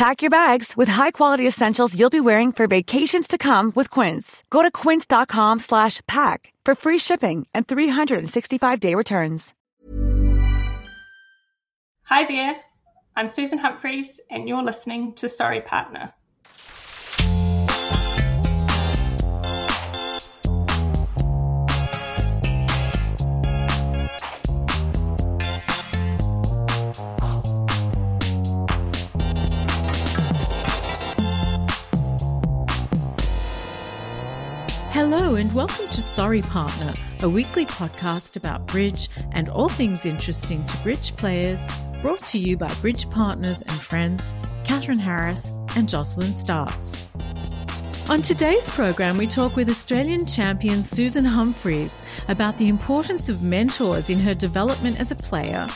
Pack your bags with high-quality essentials you'll be wearing for vacations to come with Quince. Go to quince.com slash pack for free shipping and 365-day returns. Hi there, I'm Susan Humphries, and you're listening to Sorry Partner. And welcome to Sorry Partner, a weekly podcast about bridge and all things interesting to bridge players, brought to you by bridge partners and friends Catherine Harris and Jocelyn Starks. On today's program, we talk with Australian champion Susan Humphries about the importance of mentors in her development as a player,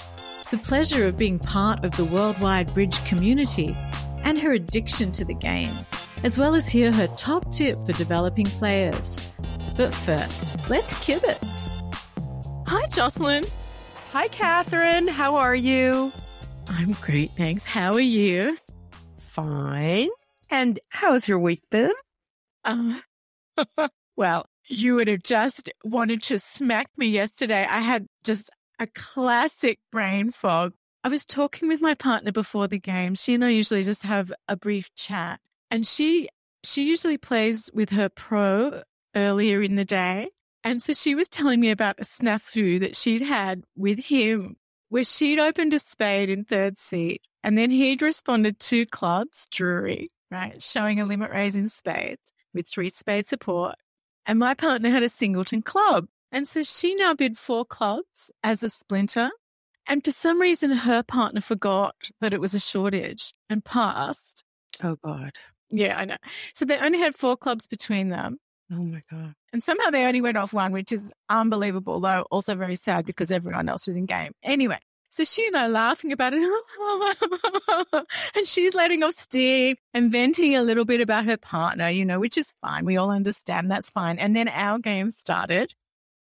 the pleasure of being part of the worldwide bridge community, and her addiction to the game, as well as hear her top tip for developing players. But first, let's kibitz. Hi, Jocelyn. Hi, Catherine. How are you? I'm great, thanks. How are you? Fine. And how's your week been? Um, well, you would have just wanted to smack me yesterday. I had just a classic brain fog. I was talking with my partner before the game. She and I usually just have a brief chat. And she she usually plays with her pro earlier in the day. And so she was telling me about a snafu that she'd had with him where she'd opened a spade in third seat and then he'd responded two clubs, Drury, right, showing a limit raise in spades with three spade support. And my partner had a singleton club. And so she now bid four clubs as a splinter. And for some reason, her partner forgot that it was a shortage and passed. Oh, God. Yeah, I know. So they only had four clubs between them. Oh, my God. And somehow they only went off one, which is unbelievable, though also very sad because everyone else was in game. Anyway, so she and I laughing about it. and she's letting off steam and venting a little bit about her partner, you know, which is fine. We all understand that's fine. And then our game started.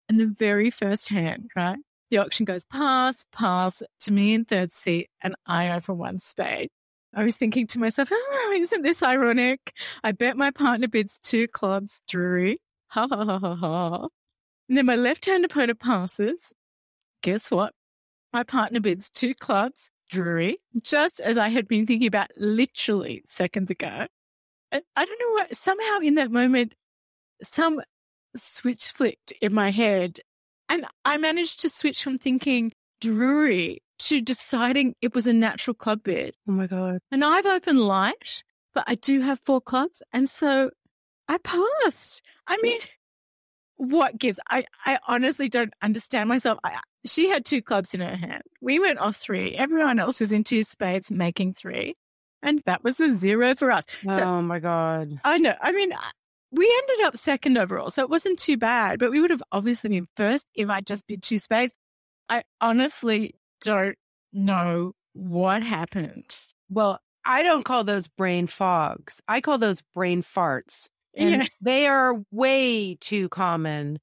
And the very first hand, right? The auction goes pass, pass to me in third seat, and I open one spade. I was thinking to myself, oh, isn't this ironic? I bet my partner bids two clubs, Drury. Ha ha ha ha ha. And then my left hand opponent passes. Guess what? My partner bids two clubs, Drury, just as I had been thinking about literally seconds ago. I don't know what, somehow in that moment, some switch flicked in my head. And I managed to switch from thinking Drury to deciding it was a natural club bid. Oh, my God. And I've opened light, but I do have four clubs. And so I passed. I mean, what gives? I, I honestly don't understand myself. I, she had two clubs in her hand. We went off three. Everyone else was in two spades making three. And that was a zero for us. So oh, my God. I know. I mean, we ended up second overall. So it wasn't too bad, but we would have obviously been first if I just bid two spades. I honestly don't know what happened. Well, I don't call those brain fogs. I call those brain farts. And Yeah. they are way too common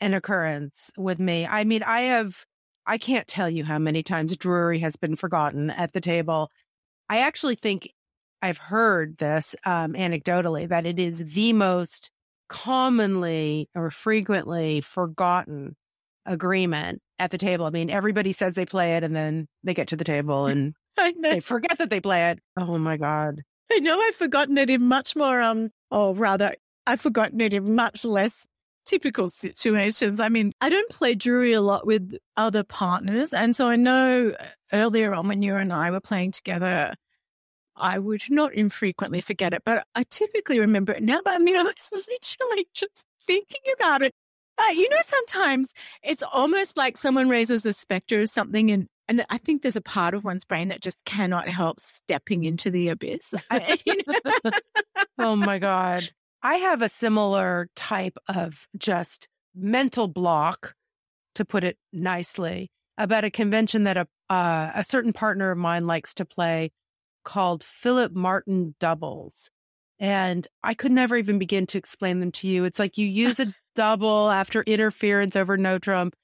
an occurrence with me. I mean, I have, I can't tell you how many times Drury has been forgotten at the table. I actually think I've heard this um, anecdotally that it is the most commonly or frequently forgotten agreement at the table. I mean, everybody says they play it and then they get to the table and they forget that they play it. Oh my God. I know I've forgotten it in much more, um, or rather, I've forgotten it in much less typical situations. I mean, I don't play Drury a lot with other partners. And so I know earlier on when you and I were playing together, I would not infrequently forget it, but I typically remember it now. But I mean, I was literally just thinking about it. Uh, you know, sometimes it's almost like someone raises a specter or something, and and I think there's a part of one's brain that just cannot help stepping into the abyss. oh my god, I have a similar type of just mental block, to put it nicely, about a convention that a uh, a certain partner of mine likes to play called Philip Martin doubles. And I could never even begin to explain them to you. It's like you use a double after interference over no trump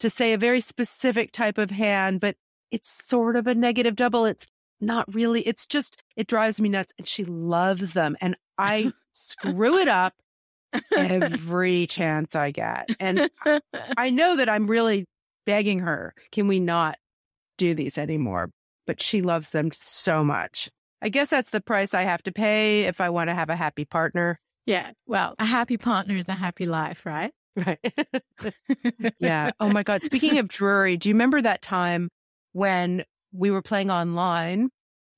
to say a very specific type of hand, but it's sort of a negative double. It's not really, it's just, it drives me nuts. And she loves them. And I screw it up every chance I get. And I know that I'm really begging her, can we not do these anymore? but she loves them so much. I guess that's the price I have to pay if I want to have a happy partner. Yeah. Well, a happy partner is a happy life, right? Right. yeah. Oh my God. Speaking of Drury, do you remember that time when we were playing online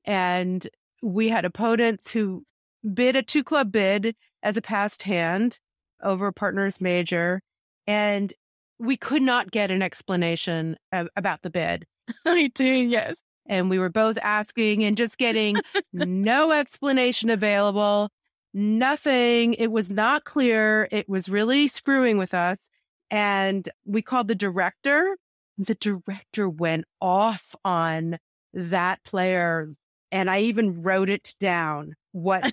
and we had opponents who bid a two club bid as a passed hand over partners major and we could not get an explanation of, about the bid. I do, yes and we were both asking and just getting no explanation available, nothing. It was not clear. It was really screwing with us. And we called the director. The director went off on that player. And I even wrote it down what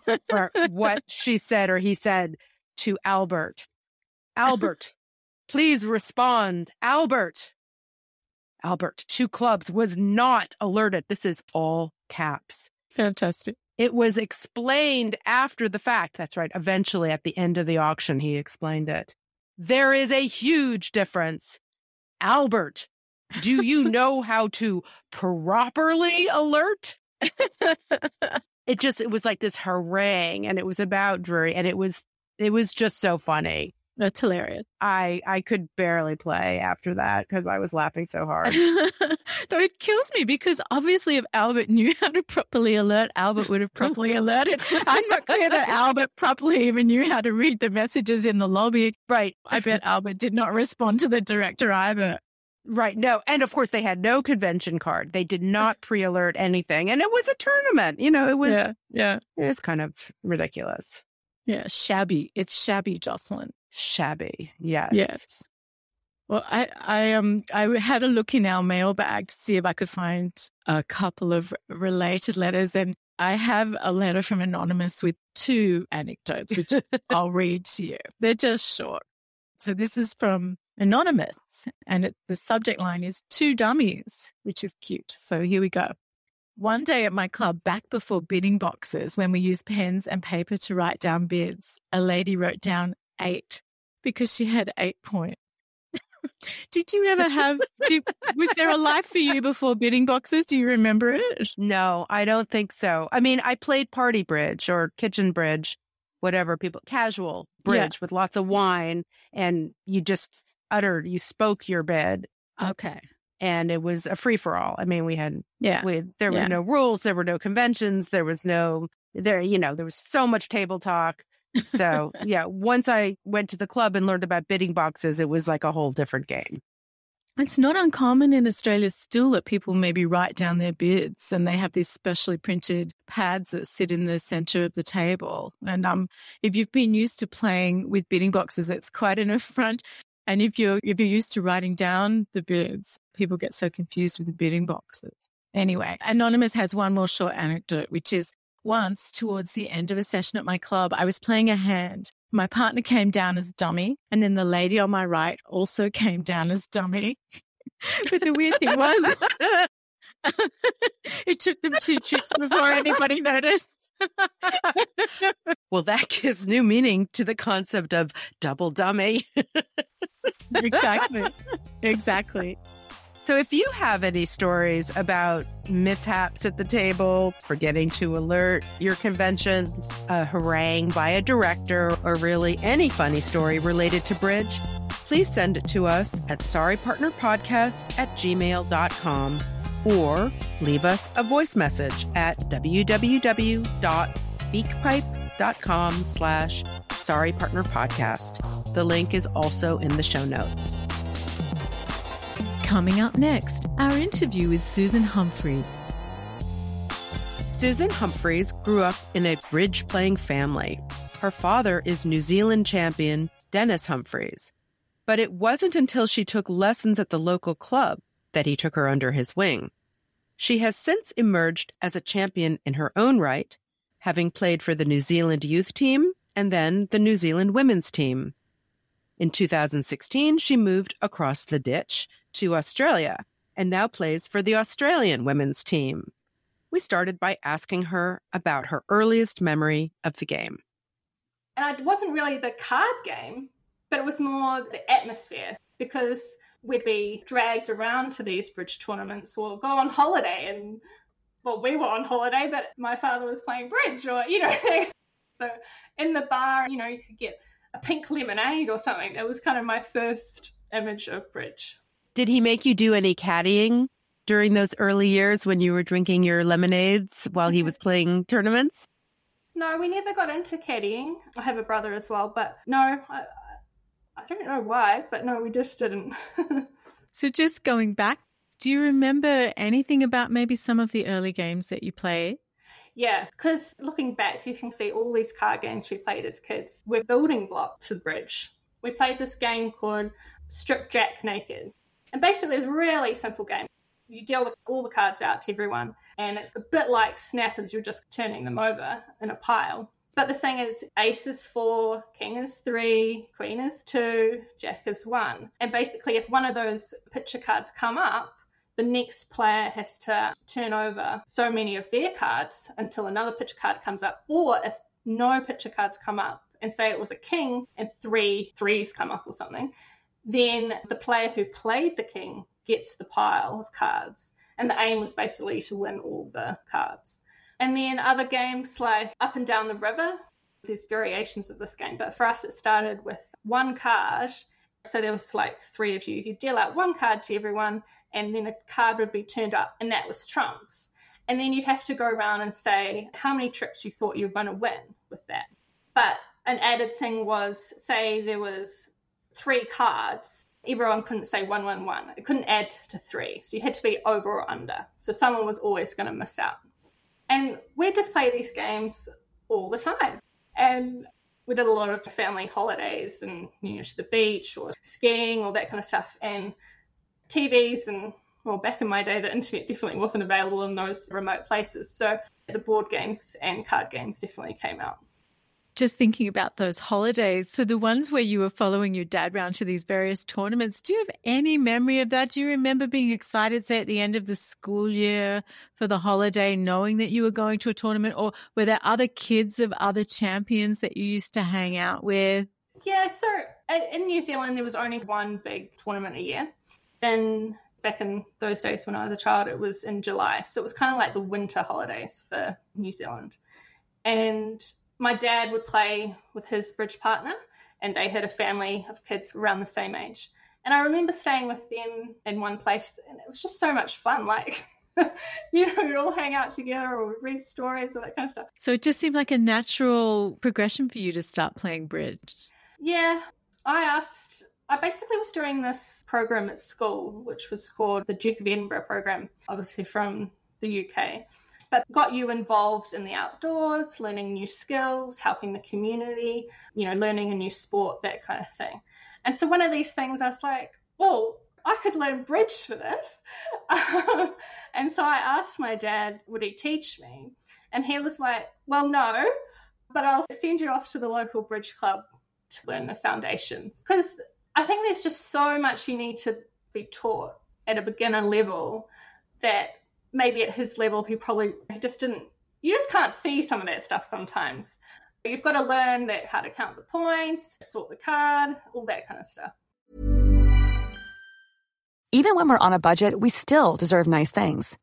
what she said or he said to Albert. Albert, please respond. Albert, Albert, two clubs, was not alerted. This is all caps. Fantastic. It was explained after the fact. That's right. Eventually, at the end of the auction, he explained it. There is a huge difference. Albert, do you know how to properly alert? it just, it was like this harangue and it was about Drury and it was, it was just so funny. That's hilarious. I I could barely play after that because I was laughing so hard. Though it kills me because obviously, if Albert knew how to properly alert, Albert would have properly alerted. I'm not clear that Albert properly even knew how to read the messages in the lobby. Right. I bet Albert did not respond to the director either. Right. No. And of course, they had no convention card. They did not pre alert anything. And it was a tournament. You know, it was, yeah, yeah. It was kind of ridiculous. Yeah. Shabby. It's shabby, Jocelyn shabby. Yes. Yes. Well, I, I um I had a look in our mailbag to see if I could find a couple of related letters, and I have a letter from anonymous with two anecdotes, which I'll read to you. They're just short. So this is from anonymous, and it, the subject line is two dummies, which is cute. So here we go. One day at my club, back before bidding boxes, when we used pens and paper to write down bids, a lady wrote down eight because she had eight points. Did you ever have, did, was there a life for you before bidding boxes? Do you remember it? No, I don't think so. I mean, I played party bridge or kitchen bridge, whatever people, casual bridge yeah. with lots of wine, and you just uttered, you spoke your bid. Okay. And it was a free for all. I mean, we had, yeah, we, there were yeah. no rules, there were no conventions, there was no, there, you know, there was so much table talk. So, yeah, once I went to the club and learned about bidding boxes, it was like a whole different game. It's not uncommon in Australia still that people maybe write down their bids and they have these specially printed pads that sit in the center of the table. And um, if you've been used to playing with bidding boxes, it's quite an affront. And if you're if you're used to writing down the bids, people get so confused with the bidding boxes. Anyway, Anonymous has one more short anecdote, which is once, towards the end of a session at my club, I was playing a hand. My partner came down as dummy, and then the lady on my right also came down as dummy. but the weird thing was, it took them two trips before anybody noticed. well, that gives new meaning to the concept of double dummy. exactly. Exactly. So, if you have any stories about mishaps at the table, forgetting to alert your conventions, a harangue by a director, or really any funny story related to bridge, please send it to us at sorrypartnerpodcast at gmail.com or leave us a voice message at www.speakpipe.com slash sorrypartnerpodcast. The link is also in the show notes. Coming up next, our interview with Susan Humphries. Susan Humphries grew up in a bridge playing family. Her father is New Zealand champion Dennis Humphries. But it wasn't until she took lessons at the local club that he took her under his wing. She has since emerged as a champion in her own right, having played for the New Zealand youth team and then the New Zealand women's team. In 2016, she moved across the ditch to Australia and now plays for the Australian women's team. We started by asking her about her earliest memory of the game. And it wasn't really the card game, but it was more the atmosphere because we'd be dragged around to these bridge tournaments or go on holiday and well we were on holiday but my father was playing bridge or you know so in the bar you know you could get a pink lemonade or something that was kind of my first image of bridge did he make you do any caddying during those early years when you were drinking your lemonades while he was playing tournaments? No, we never got into caddying. I have a brother as well, but no, I, I don't know why, but no, we just didn't. so, just going back, do you remember anything about maybe some of the early games that you played? Yeah, because looking back, you can see all these card games we played as kids. We're building blocks to the bridge. We played this game called Strip Jack Naked. And basically, it's a really simple game. You deal all the cards out to everyone, and it's a bit like snappers, you're just turning them over in a pile. But the thing is, ace is four, king is three, queen is two, jack is one. And basically, if one of those picture cards come up, the next player has to turn over so many of their cards until another picture card comes up. Or if no picture cards come up, and say it was a king and three threes come up or something, then the player who played the king gets the pile of cards. And the aim was basically to win all the cards. And then other games like Up and Down the River, there's variations of this game, but for us it started with one card. So there was like three of you. You deal out one card to everyone, and then a card would be turned up, and that was trumps. And then you'd have to go around and say how many tricks you thought you were going to win with that. But an added thing was, say there was three cards, everyone couldn't say one, one, one. It couldn't add to three. So you had to be over or under. So someone was always going to miss out. And we'd just play these games all the time. And we did a lot of family holidays and you know to the beach or skiing all that kind of stuff. And TVs and well, back in my day, the internet definitely wasn't available in those remote places. So the board games and card games definitely came out just thinking about those holidays. So, the ones where you were following your dad around to these various tournaments, do you have any memory of that? Do you remember being excited, say, at the end of the school year for the holiday, knowing that you were going to a tournament? Or were there other kids of other champions that you used to hang out with? Yeah, so in New Zealand, there was only one big tournament a year. Then back in those days when I was a child, it was in July. So it was kind of like the winter holidays for New Zealand. And my dad would play with his bridge partner, and they had a family of kids around the same age. And I remember staying with them in one place, and it was just so much fun. Like, you know, we'd all hang out together or read stories or that kind of stuff. So it just seemed like a natural progression for you to start playing bridge. Yeah. I asked, I basically was doing this program at school, which was called the Duke of Edinburgh program, obviously from the UK but got you involved in the outdoors, learning new skills, helping the community, you know, learning a new sport, that kind of thing. And so one of these things, I was like, well, I could learn bridge for this. Um, and so I asked my dad, would he teach me? And he was like, well, no, but I'll send you off to the local bridge club to learn the foundations. Because I think there's just so much you need to be taught at a beginner level that maybe at his level he probably just didn't you just can't see some of that stuff sometimes. You've got to learn that how to count the points sort the card all that kind of stuff. Even when we're on a budget we still deserve nice things.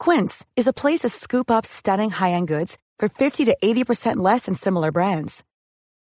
Quince is a place to scoop up stunning high-end goods for 50 to 80% less than similar brands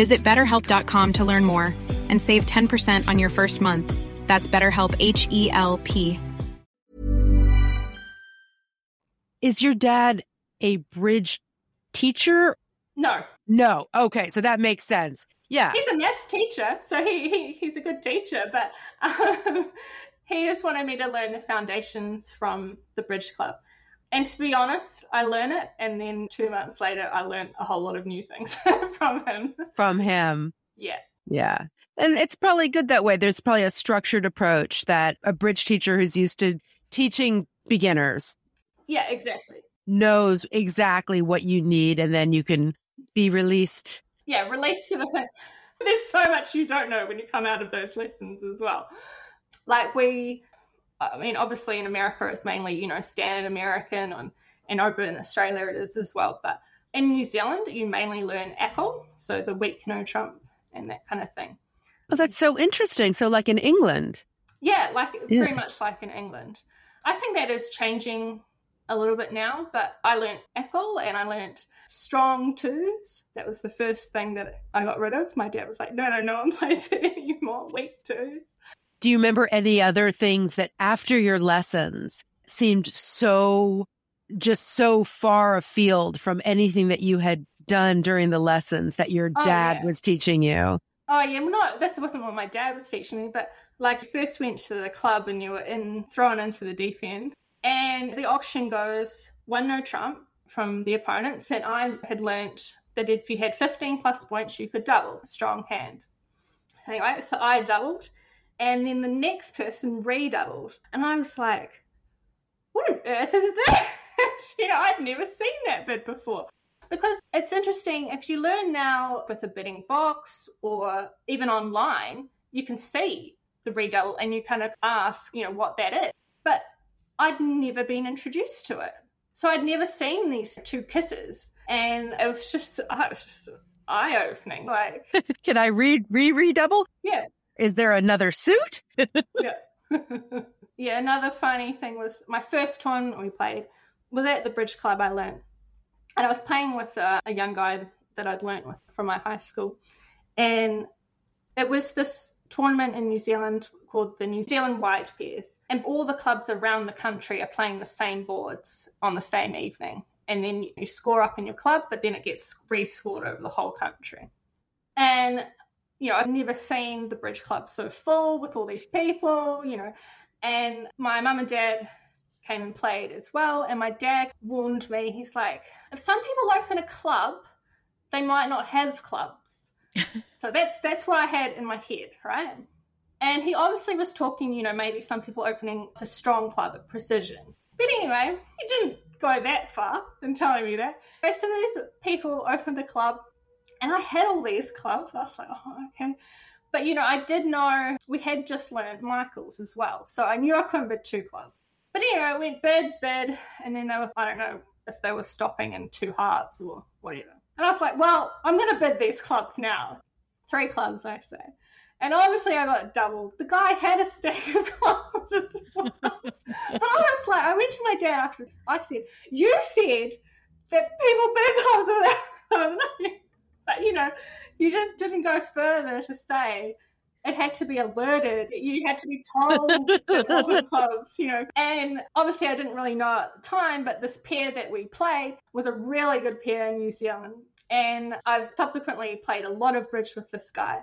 Visit betterhelp.com to learn more and save 10% on your first month. That's BetterHelp H E L P. Is your dad a bridge teacher? no No. Okay, so that makes sense. Yeah. he's a maths teacher so he, he he's a good teacher but um, he just wanted me to learn the foundations from the bridge club and to be honest i learn it and then two months later i learned a whole lot of new things from him From him. yeah Yeah. And it's probably good that way. There's probably a structured approach that a bridge teacher who's used to teaching beginners yeah exactly knows exactly what you need and then you can be released. yeah release to the thing. there's so much you don't know when you come out of those lessons as well like we i mean obviously in america it's mainly you know standard american and, and over in australia it is as well but in new zealand you mainly learn Acol, so the weak no trump and that kind of thing Oh, that's so interesting. So like in England. yeah like Yeah. very much like in england i think that is changing a little bit now but i learned Acol and i learned strong twos that was the first thing that i got rid of my dad was like no no no one plays it anymore weak twos Do you remember any other things that after your lessons seemed so just so far afield from anything that you had done during the lessons that your Oh, dad yeah. was teaching you? Oh yeah, well, not this wasn't what my dad was teaching me, but like you first went to the club and you were in thrown into the deep end, and the auction goes one no trump from the opponents, and I had learnt that if you had 15 plus points, you could double a strong hand. Anyway, so I doubled, and then the next person redoubled, and I was like, "What on earth is that?" you know, I'd never seen that bid before. Because it's interesting if you learn now with a bidding box or even online you can see the redouble and you kind of ask you know what that is. But i'd never been introduced to it. So i'd never seen these two kisses. And it was just, it was just eye-opening like Can I re re redouble? yeah Is there another suit? yeah. yeah, another funny thing was my first tournament we played was at the Bridge Club I learned. And I was playing with a, a young guy that I'd learnt with from my high school. And it was this tournament in New Zealand called the New Zealand Wide Pairs. And all the clubs around the country are playing the same boards on the same evening. And then you score up in your club, but then it gets re-scored over the whole country. And you know, I've never seen the bridge club so full with all these people, you know. And my mum and dad came and played as well. And my dad warned me, he's like, if some people open a club, they might not have clubs. so that's that's what I had in my head, right? And he obviously was talking, you know, maybe some people opening a strong club at precision. But anyway, he didn't go that far in telling me that. So these people opened a club and I had all these clubs. I was like, oh, okay. But you know, I did know we had just learned Michaels as well, so I knew I couldn't bid two clubs. But anyway, I went bid, bid, and then they were I don't know if they were stopping in two hearts or whatever. And I was like, well, I'm going to bid these clubs now. Three clubs, I say. And obviously, I got doubled. The guy had a stack of clubs as well. but I was like, I went to my dad after. I said, "You said that people bid clubs without but you know, you just didn't go further to say it had to be alerted. You had to be told that it wasn't clubs, you know. And obviously, I didn't really know at the time, but this pair that we played was a really good pair in New Zealand. And I've subsequently played a lot of bridge with this guy.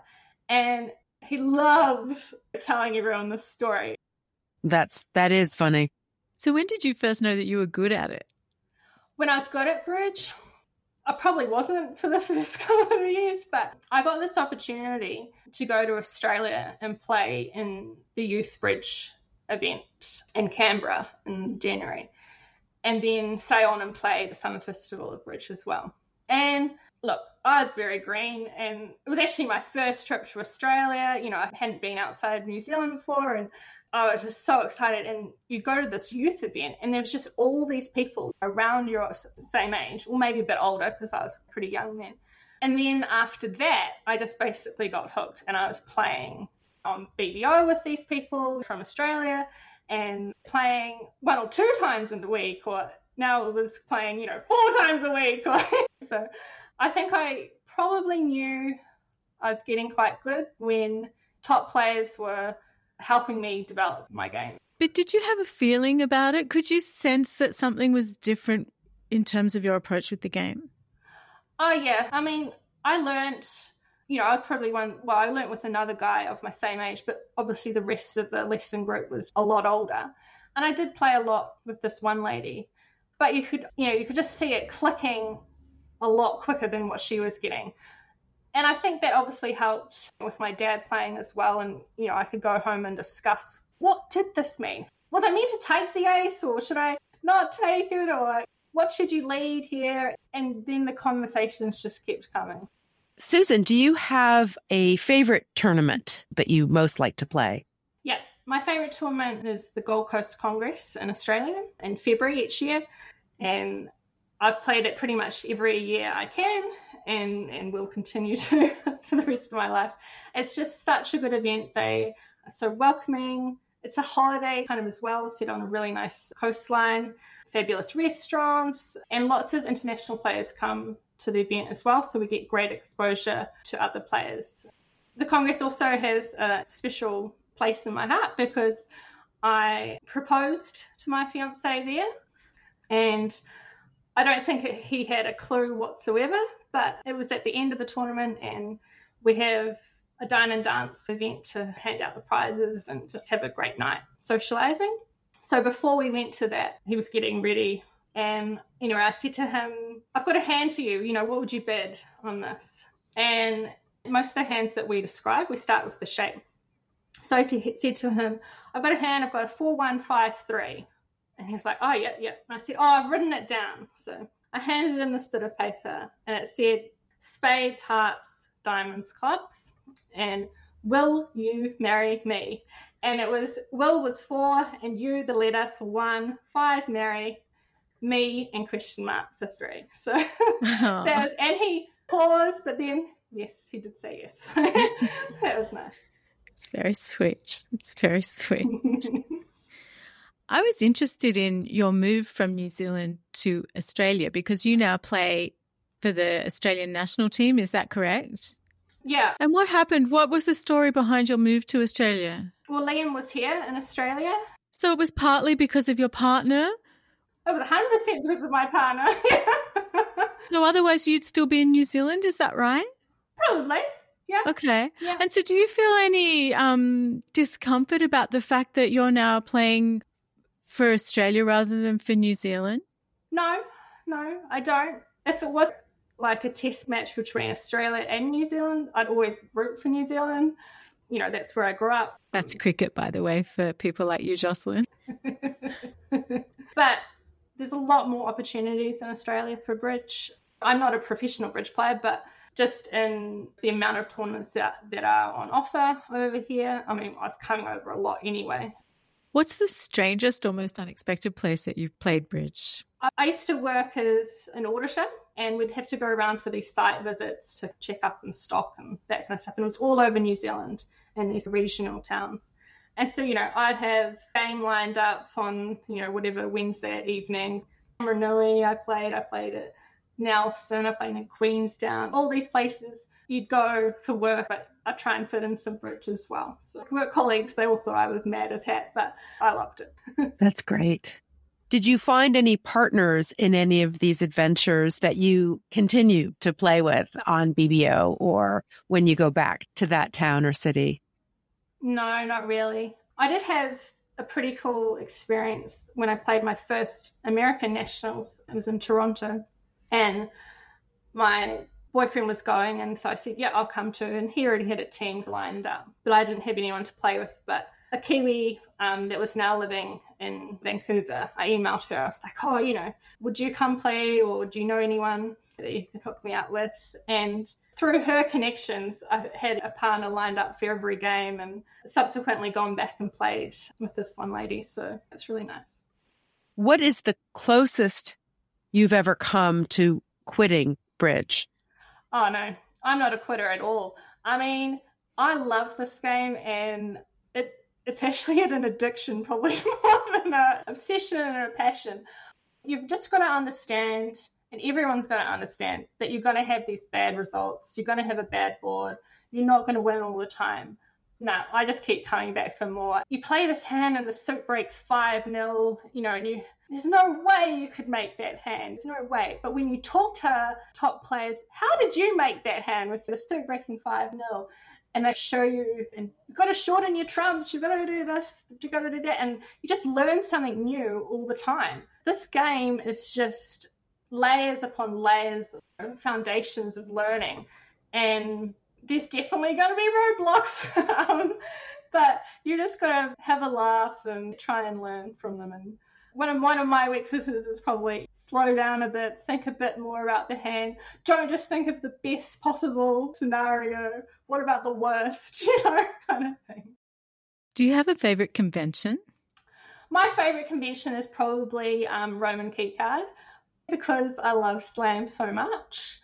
And he loves telling everyone this story. That's that is funny. So when did you first know that you were good at it? When I was good at bridge, I probably wasn't for the first couple of years, but I got this opportunity to go to Australia and play in the Youth Bridge event in Canberra in January, and then stay on and play the Summer Festival of Bridge as well. And look, I was very green, and it was actually my first trip to Australia. You know, I hadn't been outside New Zealand before, and Oh, I was just so excited. And you go to this youth event, and there's just all these people around your same age, or maybe a bit older because I was pretty young then. And then after that, I just basically got hooked, and I was playing on BBO with these people from Australia and playing one or two times in the week, or now it was playing, you know, four times a week. so I think I probably knew I was getting quite good when top players were helping me develop my game. But did you have a feeling about it? Could you sense that something was different in terms of your approach with the game? Oh, yeah. I mean, I learned, you know, I was probably one, well, I learned with another guy of my same age, but obviously the rest of the lesson group was a lot older. And I did play a lot with this one lady, but you could, you know, you could just see it clicking a lot quicker than what she was getting. And I think that obviously helped with my dad playing as well. And, you know, I could go home and discuss what did this mean? Was I meant to take the ace or should I not take it? Or what should you lead here? And then the conversations just kept coming. Susan, do you have a favorite tournament that you most like to play? Yeah, my favorite tournament is the Gold Coast Congress in Australia in February each year. And I've played it pretty much every year I can and and will continue to for the rest of my life. It's just such a good event. They are so welcoming. It's a holiday kind of as well, set on a really nice coastline, fabulous restaurants, and lots of international players come to the event as well. So we get great exposure to other players. The Congress also has a special place in my heart because I proposed to my fiance there, and I don't think he had a clue whatsoever but it was at the end of the tournament, and we have a dine and dance event to hand out the prizes and just have a great night socializing. So before we went to that, he was getting ready. And, you know, I said to him, I've got a hand for you. You know, what would you bid on this? And most of the hands that we describe, we start with the shape. So I said to him, I've got a hand, I've got a 4153. And he was like, Oh, yeah, yeah. And I said, Oh, I've written it down. So I handed him this bit of paper and it said spades, hearts, diamonds, clubs, and will you marry me? And it was will was four and you the letter for one, five marry, me and question mark for three. So that was, and he paused, but then yes, he did say yes. that was nice. It's very sweet. It's very sweet. I was interested in your move from New Zealand to Australia because you now play for the Australian national team. Is that correct? Yeah. And what happened? What was the story behind your move to Australia? Well, Liam was here in Australia. So it was partly because of your partner? It was 100% because of my partner. so otherwise, you'd still be in New Zealand, is that right? Probably. Yeah. Okay. Yeah. And so, do you feel any um, discomfort about the fact that you're now playing for Australia rather than for New Zealand? No, no, I don't. If it was like a test match between Australia and New Zealand, I'd always root for New Zealand. You know, that's where I grew up. That's cricket, by the way, for people like you, Jocelyn. but there's a lot more opportunities in Australia for bridge. I'm not a professional bridge player, but just in the amount of tournaments that, that are on offer over here. I mean, I was coming over a lot anyway. What's the strangest or most unexpected place that you've played bridge? I used to work as an auditor and we'd have to go around for these site visits to check up and stock and that kind of stuff. And it was all over New Zealand in these regional towns. And so, you know, I'd have game lined up on, you know, whatever Wednesday evening. Ranui, I played, I played at Nelson, I played in Queenstown, all these places you'd go for work, but I try and fit in some bridge as well. So work colleagues, they all thought I was mad as hat, but I loved it. That's great. Did you find any partners in any of these adventures that you continue to play with on BBO or when you go back to that town or city? No, not really. I did have a pretty cool experience when I played my first American Nationals. It was in Toronto. And my boyfriend was going, and so I said, "Yeah, I'll come too." And he already had a team lined up, but I didn't have anyone to play with. But a Kiwi um, that was now living in Vancouver, I emailed her. I was like, "Oh, you know, would you come play, or do you know anyone that you can hook me up with?" And through her connections, I had a partner lined up for every game, and subsequently gone back and played with this one lady. So it's really nice. What is the closest you've ever come to quitting bridge? Oh no, I'm not a quitter at all. I mean, I love this game and it it's actually an addiction probably more than an obsession or a passion. You've just got to understand, and everyone's going to understand that you're going to have these bad results. You're going to have a bad board. You're not going to win all the time. No, I just keep coming back for more. You play this hand and the suit breaks 5 0, you know, and you there's no way you could make that hand. There's no way. But when you talk to top players, how did you make that hand with the suit breaking 5 0? And they show you, and you've got to shorten your trumps, you've got to do this, you've got to do that. And you just learn something new all the time. This game is just layers upon layers of foundations of learning. And there's definitely going to be roadblocks. um, but you just got to have a laugh and try and learn from them. And one of one of my weaknesses is probably slow down a bit, think a bit more about the hand. Don't just think of the best possible scenario. What about the worst? You know, kind of thing. Do you have a favorite convention? My favorite convention is probably um, Roman Keycard because I love Slam so much.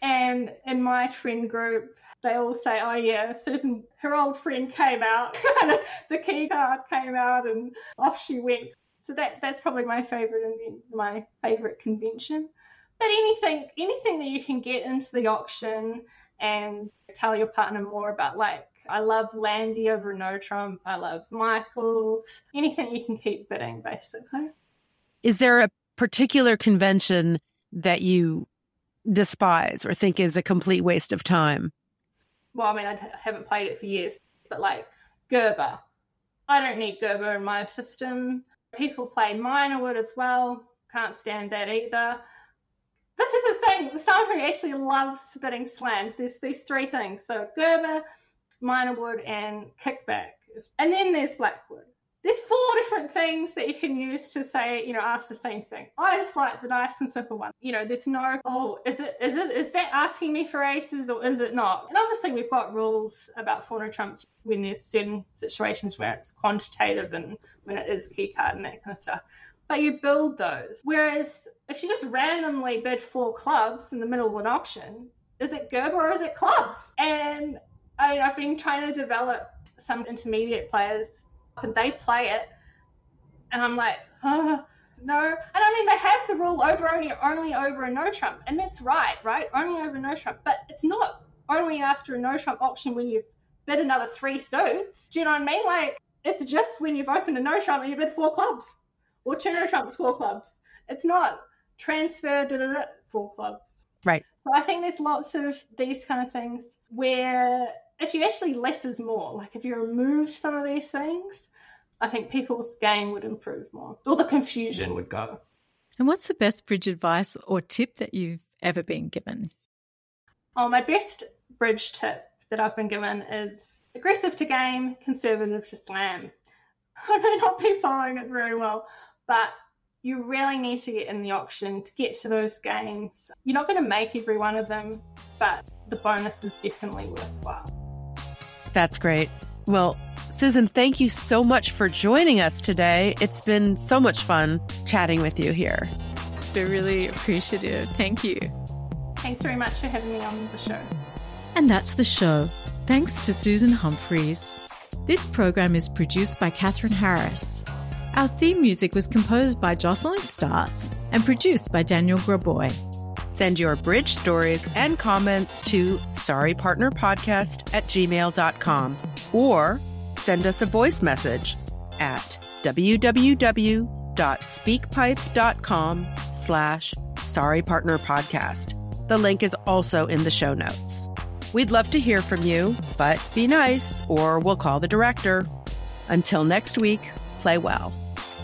And in my friend group, they all say, "Oh yeah, Susan, her old friend came out, the key card came out, and off she went." So that that's probably my favorite my favorite convention. But anything anything that you can get into the auction and tell your partner more about like I love Landy over No Trump. I love Michaels. Anything you can keep bidding, basically. Is there a particular convention that you despise or think is a complete waste of time? Well, I mean, I haven't played it for years, but like Gerber. I don't need Gerber in my system. People play Minorwood as well. Can't stand that either. This is the thing. Who actually loves bidding slams. There's these three things. So Gerber, Minorwood, and Kickback. And then there's Blackwood. There's four different things that you can use to say, you know, ask the same thing. I just like the nice and simple one. You know, there's no, oh, is it, is it, is that asking me for aces or is it not? And obviously we've got rules about 400 trumps when there's certain situations where it's quantitative and when it is key card and that kind of stuff. But you build those. Whereas if you just randomly bid four clubs in the middle of an auction, is it Gerber or is it clubs? And I mean, I've been trying to develop some intermediate players and they play it, and I'm like, huh, no. And I mean, they have the rule over only only over a no trump, and that's right, right? Only over a no trump, but it's not only after a no trump auction when you bid another three stones. Do you know what I mean? Like, it's just when you've opened a no trump and you bid four clubs, or two no trumps, four clubs. It's not transfer da, da, da, four clubs. Right. So I think there's lots of these kind of things where if you actually less is more, like if you remove some of these things, I think people's game would improve more, or the confusion would go. And what's the best bridge advice or tip that you've ever been given? Oh, my best bridge tip that I've been given is aggressive to game, conservative to slam. I may not be following it very well, but You really need to get in the auction to get to those games. You're not going to make every one of them, but the bonus is definitely worthwhile. That's great. Well, Susan, thank you so much for joining us today. It's been so much fun chatting with you here. We're really appreciative. Thank you. Thanks very much for having me on the show. And that's the show. Thanks to Susan Humphries. This program is produced by Catherine Harris. Our theme music was composed by Jocelyn Starts and produced by Daniel Graboy. Send your bridge stories and comments to sorrypartnerpodcast at gmail.com or send us a voice message at www.speakpipe.com slash sorrypartnerpodcast. The link is also in the show notes. We'd love to hear from you, but be nice or we'll call the director. Until next week, play well.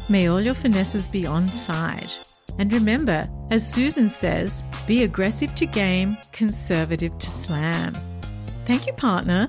May all your finesses be on side. And remember, as Susan says, be aggressive to game, conservative to slam. Thank you, partner.